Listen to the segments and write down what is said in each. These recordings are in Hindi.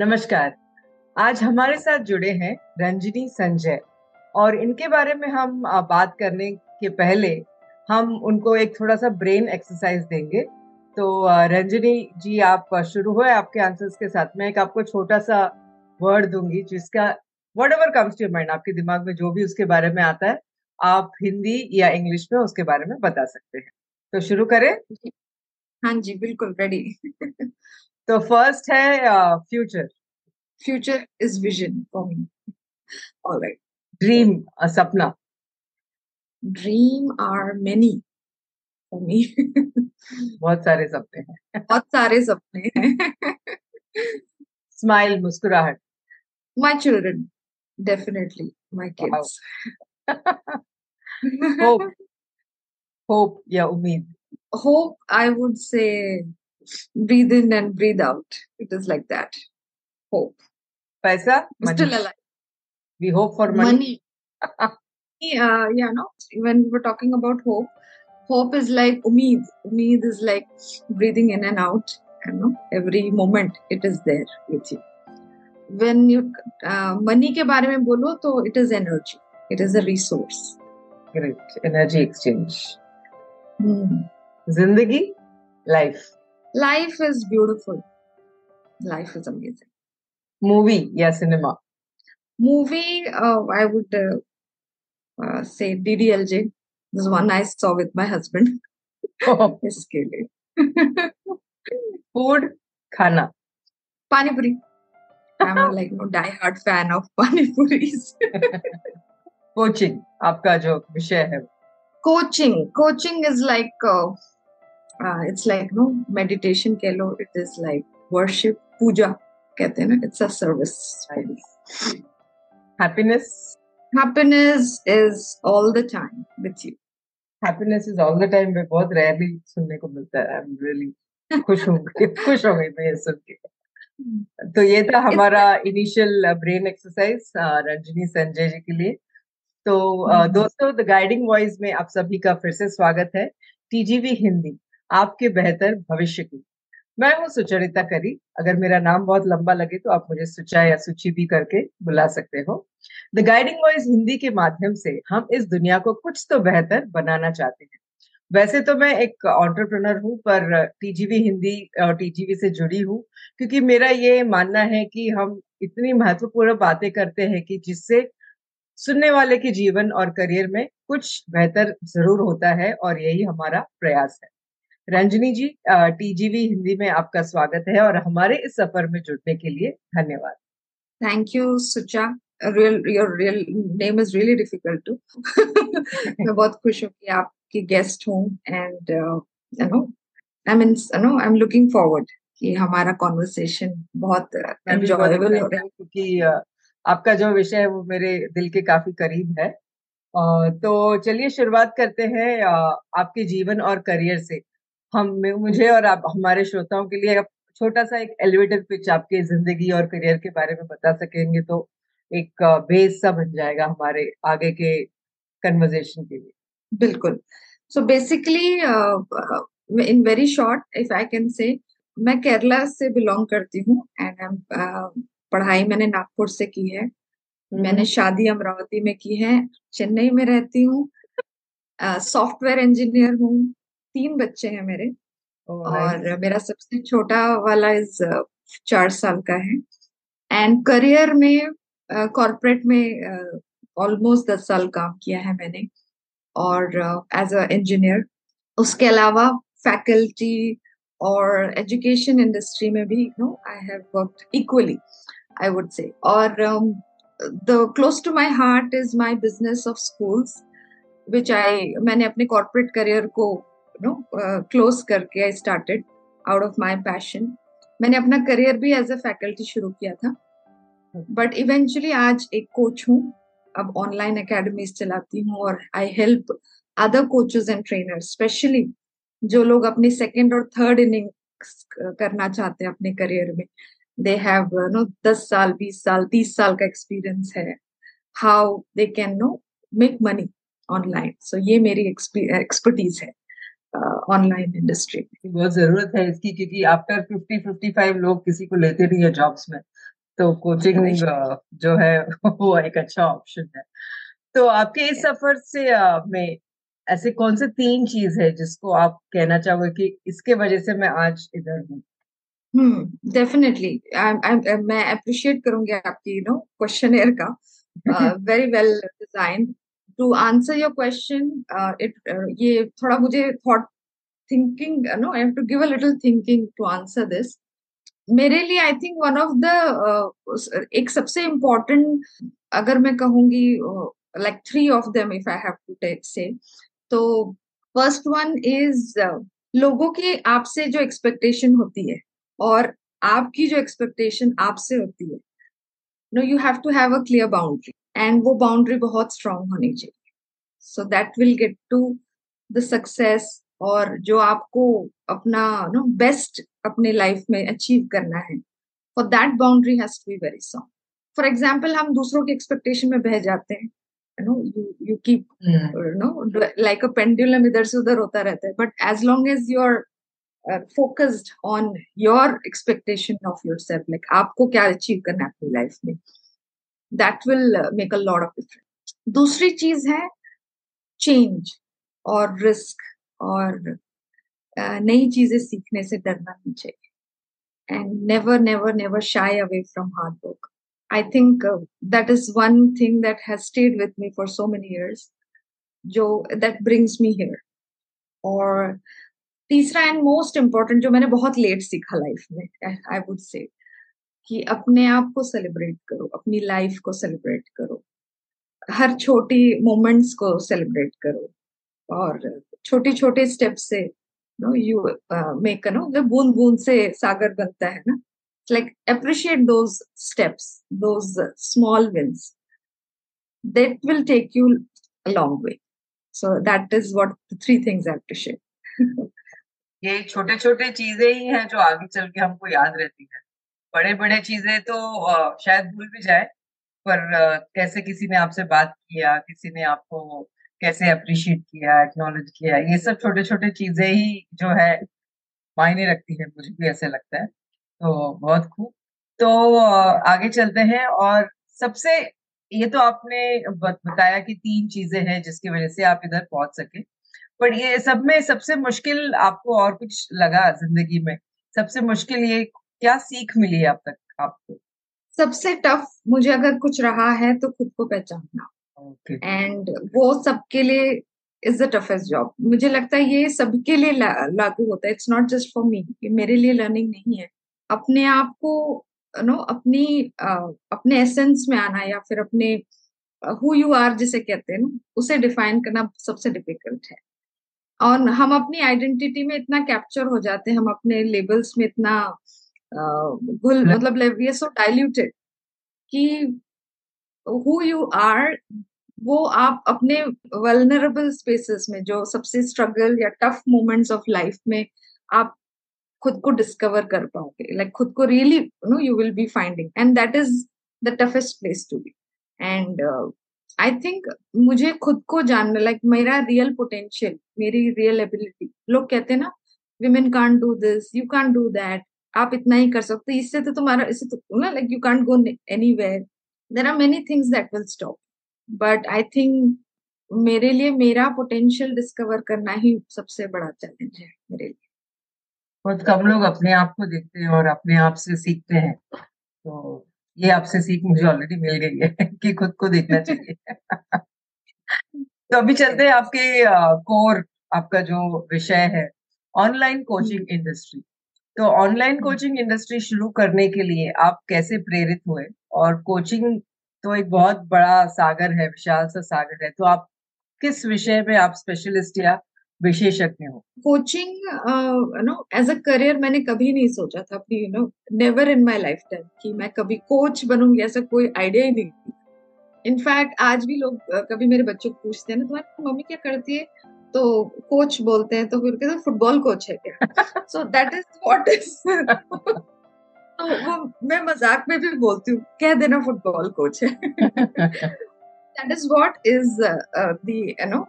नमस्कार। आज हमारे साथ जुड़े हैं रंजनी संजय और इनके बारे में हम बात करने के पहले हम उनको एक थोड़ा सा ब्रेन एक्सरसाइज देंगे। तो रंजनी जी आप शुरू हुए आपके आंसर्स के साथ। में एक आपको छोटा सा वर्ड दूँगी जिसका whatever comes to mind आपके दिमाग में जो भी उसके बारे में आता है आप हिंदी या इंग्लिश में उसके बारे में बता सकते हैं। तो शुरू करें। हाँ जी बिल्कुल रेडी तो फ़र्स्ट है future future is vision for me alright dream सपना dream are many for me बहुत सारे सपने हैं बहुत सारे सपने हैं स्माइल मुस्कुराहट my children definitely my kids hope hope या उम्मीद hope i would say breathe in and breathe out it is like that hope Paisa Money. still alive we hope for money, money. uh, yeah no when we were talking about hope hope is like umeed umeed is like breathing in and out you know every moment it is there with you when you uh, money ke bare mein bolo to it is energy it is a resource great energy exchange hmm. ज़िंदगी life life is beautiful life is amazing movie या cinema movie I would say DDLJ this one I saw with my husband इसके लिए फ़ूड खाना pani puri I am like no die hard fan of pani puri coaching आपका जो विषय है coaching coaching is like uh, it's like no meditation keh lo it is like worship kehte hain na it's a service happiness? Happiness is all the time with you. Happiness is all the time. में बहुत rarely सुनने को मिलता है। I'm really खुश हूँ खुश हो गई मैं ये सुन के। तो ये था हमारा initial brain exercise Ranjani Sanjay ji के लिए। तो दोस्तों द गाइडिंग वॉइस में आप सभी का फिर से स्वागत है। टीजीवी हिंदी आपके बेहतर भविष्य की मैं हूँ सुचरिता करी। अगर मेरा नाम बहुत लंबा लगे तो आप मुझे सुचा या सुची भी करके बुला सकते हो। द गाइडिंग वॉइस हिंदी के माध्यम से हम इस दुनिया को कुछ तो बेहतर बनाना चाहते हैं। वैसे तो मैं एक ऑन्टरप्रनर हूँ, पर टीजीवी हिंदी और टीजीवी से जुड़ी हूँ, क्योंकि मेरा ये मानना है कि हम इतनी महत्वपूर्ण बातें करते हैं कि जिससे सुनने वाले के जीवन और करियर में कुछ बेहतर ज़रूर होता है और यही हमारा प्रयास है। रंजनी जी टीजीवी हिंदी में आपका स्वागत है और हमारे इस सफ़र में जुड़ने के लिए धन्यवाद। Thank you such a real your real name is really difficult to मैं बहुत खुश हूँ कि आपकी गेस्ट हूँ and you know I mean you know I am looking forward कि हमारा कॉन्वर्सेशन बहुत एंजॉयबल हो रहा है। क्योंकि आपका जो विषय है वो मेरे दिल के काफ़ी करीब है। तो चलिए शुरुआत करते हैं आपके जीवन और करियर से। हम मुझे और आप हमारे श्रोताओं के लिए छोटा सा एक एलिवेटर पिच आपके ज़िंदगी और करियर के बारे में बता सकेंगे तो एक बेस सा बन जाएगा हमारे आगे के कन्वर्जेशन के लिए। बिल्कुल। So basically in very short if I can say मैं केरला से बिलोंग करती हूँ एंड uh, पढ़ाई मैंने नागपुर से की है। मैंने हम्म। शादी अमरावती में की है। चेन्नई में रहती हूँ। सॉफ्टवेयर इंजीनियर हूँ। तीन बच्चे हैं मेरे। oh, और मेरा सबसे छोटा वाला इज़ चार साल का है। एंड करियर में कॉरपोरेट uh, में ऑलमोस्ट uh, दस साल काम किया है मैंने। और एज अ इंजीनियर उसके अलावा फैकल्टी और एजुकेशन इंडस्ट्री में भी no I have worked equally I would say और the close to my heart is my business of schools which I मैंने अपने कॉर्पोरेट करियर को नो क्लोज करके I started out of my passion मैंने अपना करियर भी एज ए फैकल्टी शुरू किया था। बट इवेंचुअली आज एक कोच हूँ। अब ऑनलाइन अकेडमीज चलाती हूँ और I help other coaches and trainer specially जो लोग अपनी सेकेंड और थर्ड इनिंग करना चाहते हैं अपने करियर में। दे हैव नो दस साल, बीस साल, तीस साल का एक्सपीरियंस है। How they can no make money online so ये मेरी एक्सपर्टीज है। ऑनलाइन इंडस्ट्री बहुत ज़रूरत है इसकी क्योंकि आफ्टर फिफ्टी फिफ्टी फाइव लोग किसी को लेते नहीं है जॉब्स में तो कोचिंग जो है वो एक अच्छा ऑप्शन है। तो आपके इस सफ़र से में ऐसे कौन से तीन चीज़ है जिसको आप कहना चाहोगे कि इसके वजह से मैं आज इधर हूँ? हम्म डेफिनेटली मैं अप्रिशिएट करूँगी आपकी यू नो क्वेश्चन का। Very well design to answer your question ये थोड़ा मुझे thought thinking no I have to give a little thinking to answer this मेरे लिए I think one of the एक सबसे इम्पोर्टेंट अगर मैं कहूँगी like three of them if I have to take say तो फ़र्स्ट वन इज़ लोगों की आपसे जो एक्सपेक्टेशन होती है और आपकी जो एक्सपेक्टेशन आपसे होती है। No you have to have a clear boundary and वो बाउंड्री बहुत स्ट्रांग होनी चाहिए। So that will get to the success और जो आपको अपना नो बेस्ट अपने लाइफ में अचीव करना है। For that boundary has to be very strong for example हम दूसरों के एक्सपेक्टेशन में बह जाते हैं। No you you keep no like a know इधर से उधर होता रहता है। But as long as as long as you're uh, focused on your expectation of yourself like aapko kya achieve karna hai apni life mein that will uh, make a lot of difference दूसरी चीज है चेंज और रिस्क और नई चीजें सीखने से डरना नहीं चाहिए and never never never shy away from hard work I think that is one thing that has stayed with me for so many years जो दैट ब्रिंग्स मी हियर और तीसरा एंड मोस्ट इम्पोर्टेंट जो मैंने बहुत लेट सीखा लाइफ में आई वुड से कि अपने आप को सेलिब्रेट करो, अपनी लाइफ को सेलिब्रेट करो। हर छोटी मोमेंट्स को सेलिब्रेट करो। और छोटे छोटे स्टेप से नो यू मेक नो बूंद बूंद से सागर बनता है ना like appreciate those steps those small wins that will take you a long way. So that is what the three things i ये छोटे छोटे चीज़ें ही हैं जो आगे चल के हमको याद रहती है। बड़े बड़े चीज़ें तो शायद भूल भी जाए, पर कैसे किसी ने आपसे बात किया, किसी ने आपको कैसे अप्रिशिएट किया एक्नोलेज किया, ये सब छोटे छोटे चीज़ें ही जो है, मायने रखती है, मुझे भी ऐसे लगता है। तो बहुत खूब। तो आगे चलते हैं और सबसे, ये तो आपने बताया कि तीन चीज़ें हैं जिसकी वजह से आप इधर पहुँच सके। पर ये सब में सबसे मुश्किल आपको और कुछ लगा ज़िंदगी में? सबसे मुश्किल ये क्या सीख मिली अब तक आपको? सबसे टफ मुझे अगर कुछ रहा है तो खुद को पहचानना। And okay. वो सबके लिए इज़ द टफेस्ट जॉब मुझे लगता है ये सबके लिए ला, लागू होता है। It's not just for me ये मेरे लिए लर्निंग नहीं है। अपने आप को नो अपनी uh, अपने एसेंस में आना या फिर अपने हु यू आर जिसे कहते हैं ना उसे डिफाइन करना सबसे डिफ़िकल्ट है। और हम अपनी आइडेंटिटी में इतना कैप्चर हो जाते हैं हम अपने लेबल्स में इतना घुल मतलब ये सो डाइल्यूटेड कि हु यू आर वो आप अपने वल्नरेबल स्पेसेस में जो सबसे स्ट्रगल या टफ मोमेंट्स ऑफ़ लाइफ में आप खुद को डिस्कवर कर पाओगे। लाइक खुद को really no you will be finding and that is the toughest place to be and I think मुझे खुद को जानना लाइक like, मेरा रियल पोटेंशियल मेरी रियल एबिलिटी लोग कहते हैं ना women can't do this you can't do that आप इतना ही कर सकते इससे तो तुम्हारा इससे तो ना like you can't go anywhere there are many things that will stop but I think मेरे लिए मेरा पोटेंशियल डिस्कवर करना ही सबसे बड़ा चैलेंज है मेरे लिए। बहुत कम लोग अपने आप को देखते हैं और अपने आप से सीखते हैं। तो ये आपसे सीख मुझे ऑलरेडी मिल गई है कि खुद को देखना चाहिए। तो अभी चलते हैं आपके कोर आपका जो विषय है ऑनलाइन कोचिंग इंडस्ट्री तो ऑनलाइन कोचिंग इंडस्ट्री शुरू करने के लिए आप कैसे प्रेरित हुए? और कोचिंग तो एक बहुत बड़ा सागर है विशाल सा सागर है तो आप किस विषय में आप स्पेशलिस्ट या विशेषज्ञ हो। Coaching no as a career मैंने कभी नहीं सोचा था, अपनी you know never in my lifetime कि मैं कभी कोच बनूँगी, ऐसा कोई आइडिया ही नहीं। इनफैक्ट आज भी लोग कभी मेरे बच्चों को पूछते हैं ना तुम्हारी मम्मी क्या करती है? तो कोच बोलते हैं तो फिर कहते फुटबॉल कोच है क्या? So that is what is तो वो मैं मज़ाक में भी बोलती हूँ, कह देना फुटबॉल कोच है. That is what is the you know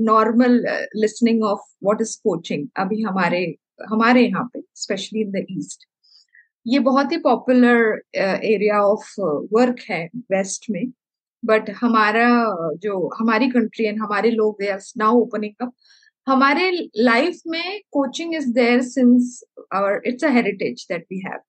normal listening of what is coaching अभी हमारे हमारे यहाँ पे स्पेशली इन द ईस्ट ये बहुत ही पॉपुलर एरिया ऑफ़ वर्क है वेस्ट में बट हमारा, जो हमारी कंट्री एंड हमारे लोग they are now opening up हमारे लाइफ में coaching is there since our it's a heritage that we have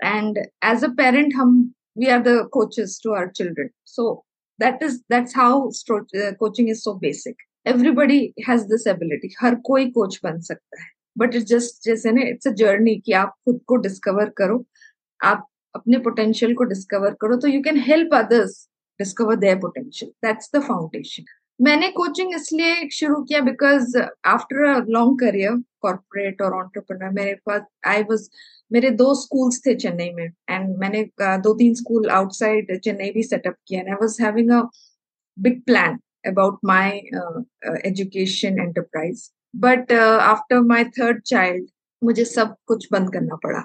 and as a parent हम we are the coaches to our children so that is that's how coaching is so basic everybody has this ability हर कोई कोच बन सकता है। बट इट्स जस्ट जैसे ना इट्स अ जर्नी कि आप खुद को डिस्कवर करो। आप अपने पोटेंशियल को डिस्कवर करो तो you can help others discover their potential that's the foundation मैंने कोचिंग इसलिए शुरू किया because after a long career corporate और ऑन्टरप्रनर मेरे पास आई वॉज़ मेरे दो स्कूल्स थे चेन्नई में एंड मैंने दो तीन स्कूल आउटसाइड चेन्नई भी सेटअप किया and I was having a big plan about my uh, uh, education enterprise but uh, after my third child मुझे सब कुछ बंद करना पड़ा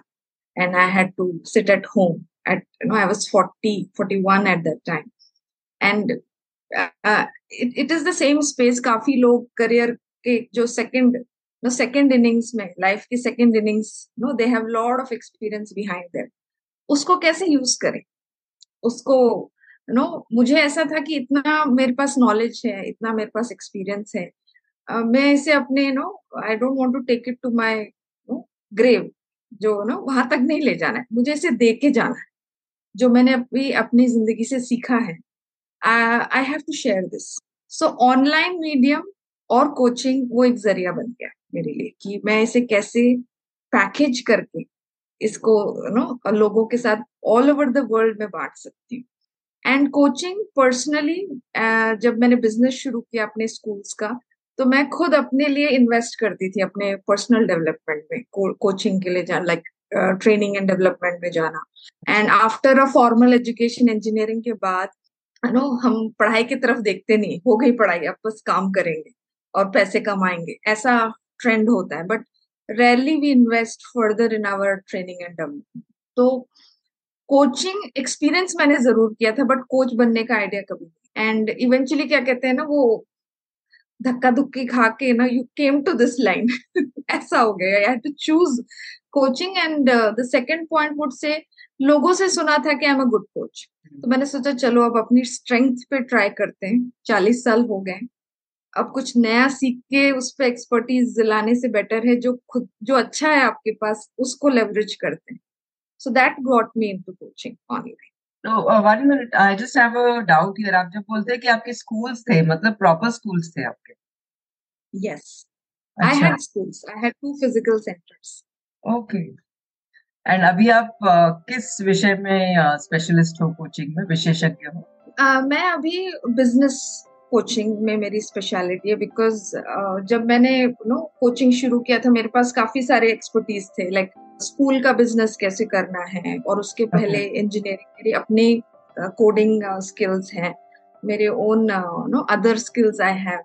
and I had to sit at home at you know I was 40 41 at that time and uh, it, it is the same space काफ़ी लोग करियर के जो सेकंड नो सेकंड इनिंग्स में लाइफ की second innings no they have lot of experience behind them उसको कैसे यूज़ करें उसको नो मुझे ऐसा था कि इतना मेरे पास नॉलेज है इतना मेरे पास एक्सपीरियंस है। uh, मैं इसे अपने you know I don't want to take it to my grave जो नो वहाँ तक नहीं ले जाना है। मुझे इसे दे के जाना है जो मैंने अभी अपनी ज़िंदगी से सीखा है। I have to share this so online medium और कोचिंग वो एक ज़रिया बन गया मेरे लिए कि मैं इसे कैसे पैकेज करके इसको नो लोगों के साथ ऑल ओवर द वर्ल्ड में बांट सकती हूँ। एंड कोचिंग पर्सनली जब मैंने बिज़नेस शुरू किया अपने स्कूल्स का तो मैं खुद अपने लिए इन्वेस्ट करती थी अपने पर्सनल डेवलपमेंट में कोचिंग के लिए जाना लाइक ट्रेनिंग एंड डेवलपमेंट में जाना. And after a formal education engineering के बाद नो हम पढ़ाई की तरफ़ देखते नहीं, हो गई पढ़ाई, अब बस काम करेंगे और पैसे कमाएँगे. ऐसा ट्रेंड होता है but rarely we invest further in our training and development तो कोचिंग एक्सपीरियंस मैंने ज़रूर किया था, बट कोच बनने का आइडिया कभी एंड इवेंचुअली क्या कहते हैं ना, वो धक्का धुक्की खा के ना you came to this line ऐसा हो गया। I to choose coaching and the second point would say लोगों से सुना था कि I am a good coach तो मैंने सोचा, चलो अब अपनी स्ट्रेंथ पे ट्राई करते हैं। चालीस साल हो गए। अब कुछ नया सीख के उस पर एक्सपर्टीज लाने से बेटर है, जो खुद, जो अच्छा है आपके पास, उसको लेवरेज करते हैं। So that got me into coaching online. No, uh, one minute. I just have a doubt here. आप जब बोलते हैं कि आपके schools थे, मतलब proper schools थे आपके? Yes. I had schools. I had two physical centers. Okay. And अभी आप uh, किस विषय में स्पेशलिस्ट uh, हो कोचिंग में विशेषज्ञ हो uh, मैं अभी बिज़नेस कोचिंग में मेरी स्पेशलिटी है बिकॉज़ uh, जब मैंने नो कोचिंग शुरू किया था मेरे पास काफ़ी सारे एक्सपर्टीज थे लाइक like, स्कूल का बिज़नेस कैसे करना है और उसके पहले इंजीनियरिंग मेरी अपने कोडिंग स्किल्स हैं मेरे own no other skills I have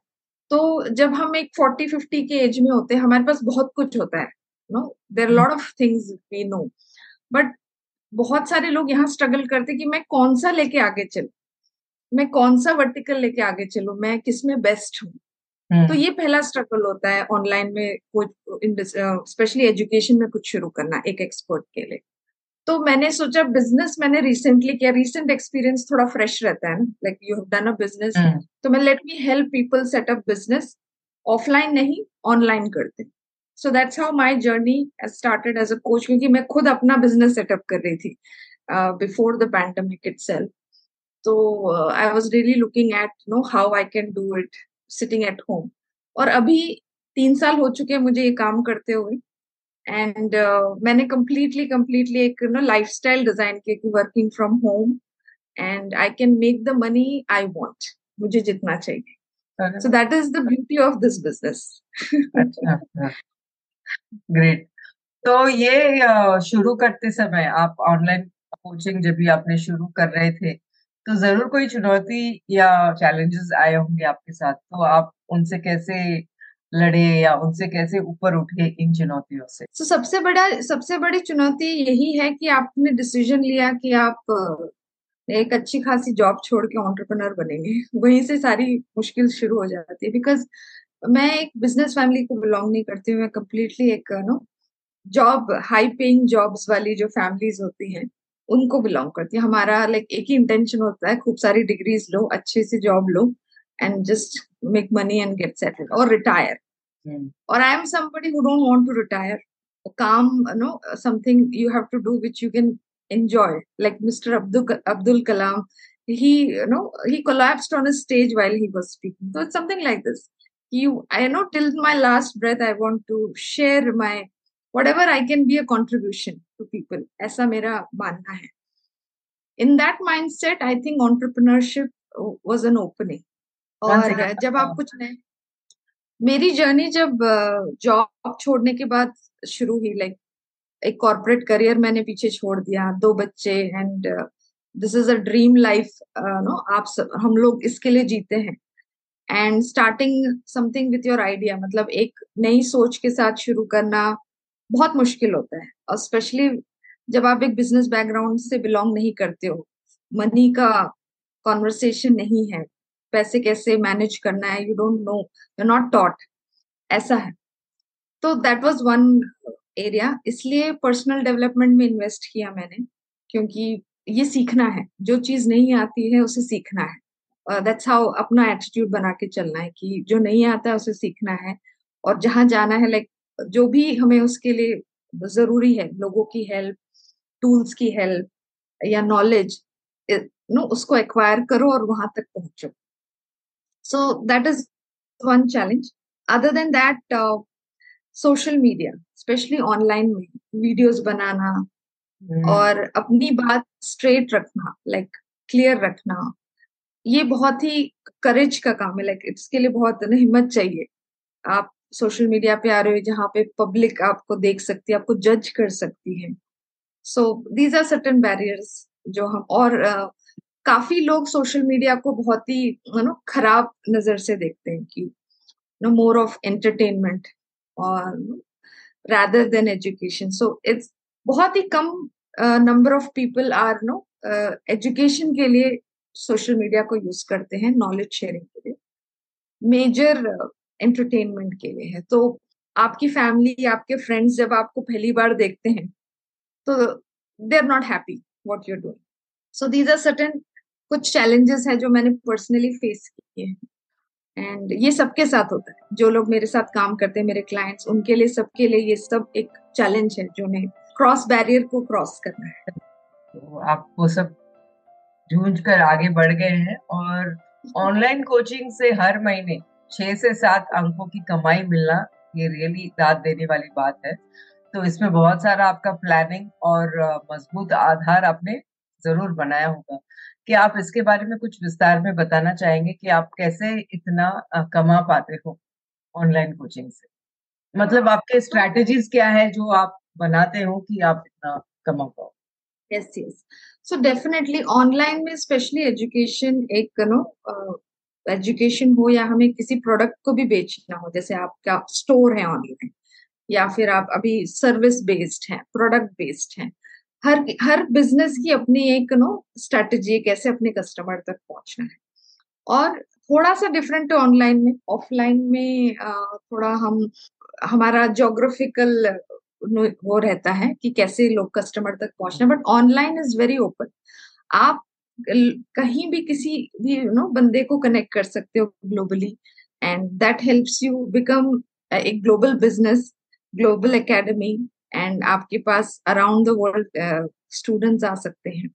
तो जब हम एक फोर्टी फिफ्टी के एज में होते हैं हमारे पास बहुत कुछ होता है know there lot of things we know but बहुत सारे लोग यहाँ स्ट्रगल करते कि मैं कौन सा लेके आगे चलू? मैं कौन सा वर्टिकल लेके आगे चलू? मैं किसमें बेस्ट हूँ? तो हम्म। ये पहला स्ट्रगल होता है ऑनलाइन में कुछ स्पेशली एजुकेशन में कुछ शुरू करना एक एक्सपर्ट के लिए। तो मैंने सोचा बिज़नेस मैंने रिसेंटली किया रिसेंट एक्सपीरियंस थोड़ा फ्रेश रहता है ना like you have done a business तो मैं let me help people set up business offline नहीं ऑनलाइन करते। So that's how my journey started as a coach क्योंकि मैं खुद अपना बिज़नेस सेटअप कर रही थी बिफोर द पैंडमिक इट तो I was really looking at know how I can do it sitting at home और अभी तीन साल हो चुके हैं मुझे ये काम करते हुए। एंड uh, मैंने कम्प्लीटली कम्प्लीटली एक नो लाइफ स्टाइल डिज़ाइन किया कि working from home and I can make the money I want मुझे जितना चाहिए। So that is the beauty of this business great तो ये शुरू करते समय आप ऑनलाइन कोचिंग जब भी आपने शुरू कर रहे थे तो ज़रूर कोई चुनौती या चैलेंजेस आए होंगे आपके साथ तो आप उनसे कैसे लड़े या उनसे कैसे ऊपर उठे इन चुनौतियों से? तो so, सबसे बड़ा सबसे बड़ी चुनौती यही है कि आपने डिसीज़न लिया कि आप एक अच्छी खासी जॉब छोड़ के ऑन्टरप्रनर बनेंगे। वहीं से सारी मुश्किल शुरू हो जाती है। बिकॉज़ मैं एक बिज़नेस फैमिली को बिलोंग नहीं करती हूँ मैं कम्प्लीटली एक know job high paying jobs वाली जो फैमिलीज़ होती हैं उनको बिलोंग करती है। हमारा लाइक एक ही इंटेंशन होता है खूब सारी डिग्रीज लो अच्छे से job low and just make money and get settle और रिटायर और I am somebody who don't want to retire काम know something you have to do which you can enjoy like mister Abdul Kalam he know he collapsed on stage while he was speaking so it's something like this you I know till my last breath I want to share my whatever I can be a contribution to people. aisa mera manna hai in that mindset i think entrepreneurship was an opening. और जब आप कुछ नए मेरी जर्नी जब जॉब छोड़ने के बाद शुरू हुई लाइक एक कॉर्पोरेट करियर मैंने पीछे छोड़ दिया दो बच्चे and this is a dream life know आप सब हम लोग इसके लिए जीते हैं। And starting something with your idea मतलब एक नई सोच के साथ शुरू करना बहुत मुश्किल होता है और स्पेशली जब आप एक बिज़नेस बैकग्राउंड से बिलोंग नहीं करते हो मनी का कॉन्वर्सेशन नहीं है पैसे कैसे मैनेज करना है you don't know you not taught ऐसा है। तो दैट वाज वन एरिया इसलिए पर्सनल डेवलपमेंट में इन्वेस्ट किया मैंने क्योंकि ये सीखना है जो चीज़ नहीं आती है उसे सीखना है। दैट्स uh, हाउ अपना एटीट्यूड बना के चलना है कि जो नहीं आता है उसे सीखना है और जहाँ जाना है लाइक जो भी हमें उसके लिए ज़रूरी है लोगों की हेल्प टूल्स की हेल्प या नॉलेज नो उसको एक्वायर करो और वहाँ तक पहुंचो। So that is one challenge other than that social media specially online में वीडियोस बनाना hmm. और अपनी बात स्ट्रेट रखना लाइक like, क्लियर रखना ये बहुत ही करेज का काम है लाइक like, इसके लिए बहुत हिम्मत चाहिए। आप सोशल मीडिया पे आ रहे हो जहाँ पे पब्लिक आपको देख सकती है आपको जज कर सकती है। So these are certain barriers जो हम और uh, काफ़ी लोग सोशल मीडिया को बहुत ही नो खराब नज़र से देखते हैं कि नो मोर ऑफ़ एंटरटेनमेंट और rather than education so it's बहुत ही कम number of people are know education के लिए सोशल मीडिया को यूज़ करते हैं नॉलेज शेयरिंग के लिए। मेजर एंटरटेनमेंट के लिए है। तो आपकी फैमिली आपके फ्रेंड्स जब आपको पहली बार देखते हैं तो they are not happy what you're doing so these are certain कुछ चैलेंजेस है जो मैंने पर्सनली फेस किए हैं। एंड ये सबके साथ होता है। जो लोग मेरे साथ काम करते हैं मेरे क्लाइंट्स उनके लिए सबके लिए ये सब एक चैलेंज है जो उन्हें क्रॉस बैरियर को क्रॉस करना है। तो आप वो सब जूझ कर आगे बढ़ गए हैं और ऑनलाइन कोचिंग से हर महीने छह से सात अंकों की कमाई मिलना ये रियली दाद देने वाली बात है। तो इसमें बहुत सारा आपका प्लानिंग और मज़बूत आधार आपने ज़रूर बनाया होगा। कि आप इसके बारे में कुछ विस्तार में बताना चाहेंगे कि आप कैसे इतना कमा पाते हो ऑनलाइन कोचिंग से? मतलब आपके स्ट्रैटेजीज क्या है जो आप बनाते हो कि आप इतना कमा पाओ? Yes yes so definitely online में स्पेशली एजुकेशन एक नो एजुकेशन हो या हमें किसी प्रोडक्ट को भी बेचना हो, जैसे आपका स्टोर है ऑनलाइन या फिर आप अभी सर्विस बेस्ड हैं प्रोडक्ट बेस्ड हैं, हर हर बिज़नेस की अपनी एक नो स्ट्रेटेजी कैसे अपने कस्टमर तक पहुँचना है। और थोड़ा सा डिफरेंट है ऑनलाइन में ऑफलाइन में थोड़ा हम, हमारा जोग्राफिकल वो रहता है कि कैसे लोग कस्टमर तक पहुँचना but online is very open आप कहीं भी किसी भी यू नो बंदे को कनेक्ट कर सकते हो globally and that helps you become एक global business global academy and आपके पास अराउंड द वर्ल्ड स्टूडेंट्स आ सकते हैं।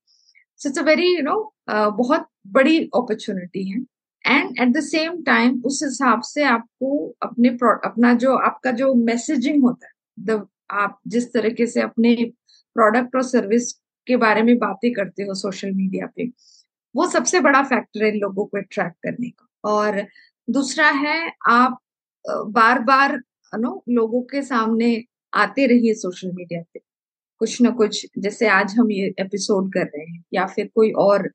So it's a very you know बहुत बड़ी अपॉर्चुनिटी है and at the same time उस हिसाब से आपको अपने अपना जो, आपका जो मैसेजिंग होता है द आप जिस तरीके से अपने प्रोडक्ट और सर्विस के बारे में बातें करते हो सोशल मीडिया पे वो सबसे बड़ा फैक्टर है लोगों को अट्रैक्ट करने का। और दूसरा है आप बार बार नो लोगों के सामने आते रहिए सोशल मीडिया पे। कुछ ना कुछ जैसे आज हम ये एपिसोड कर रहे हैं या फिर कोई और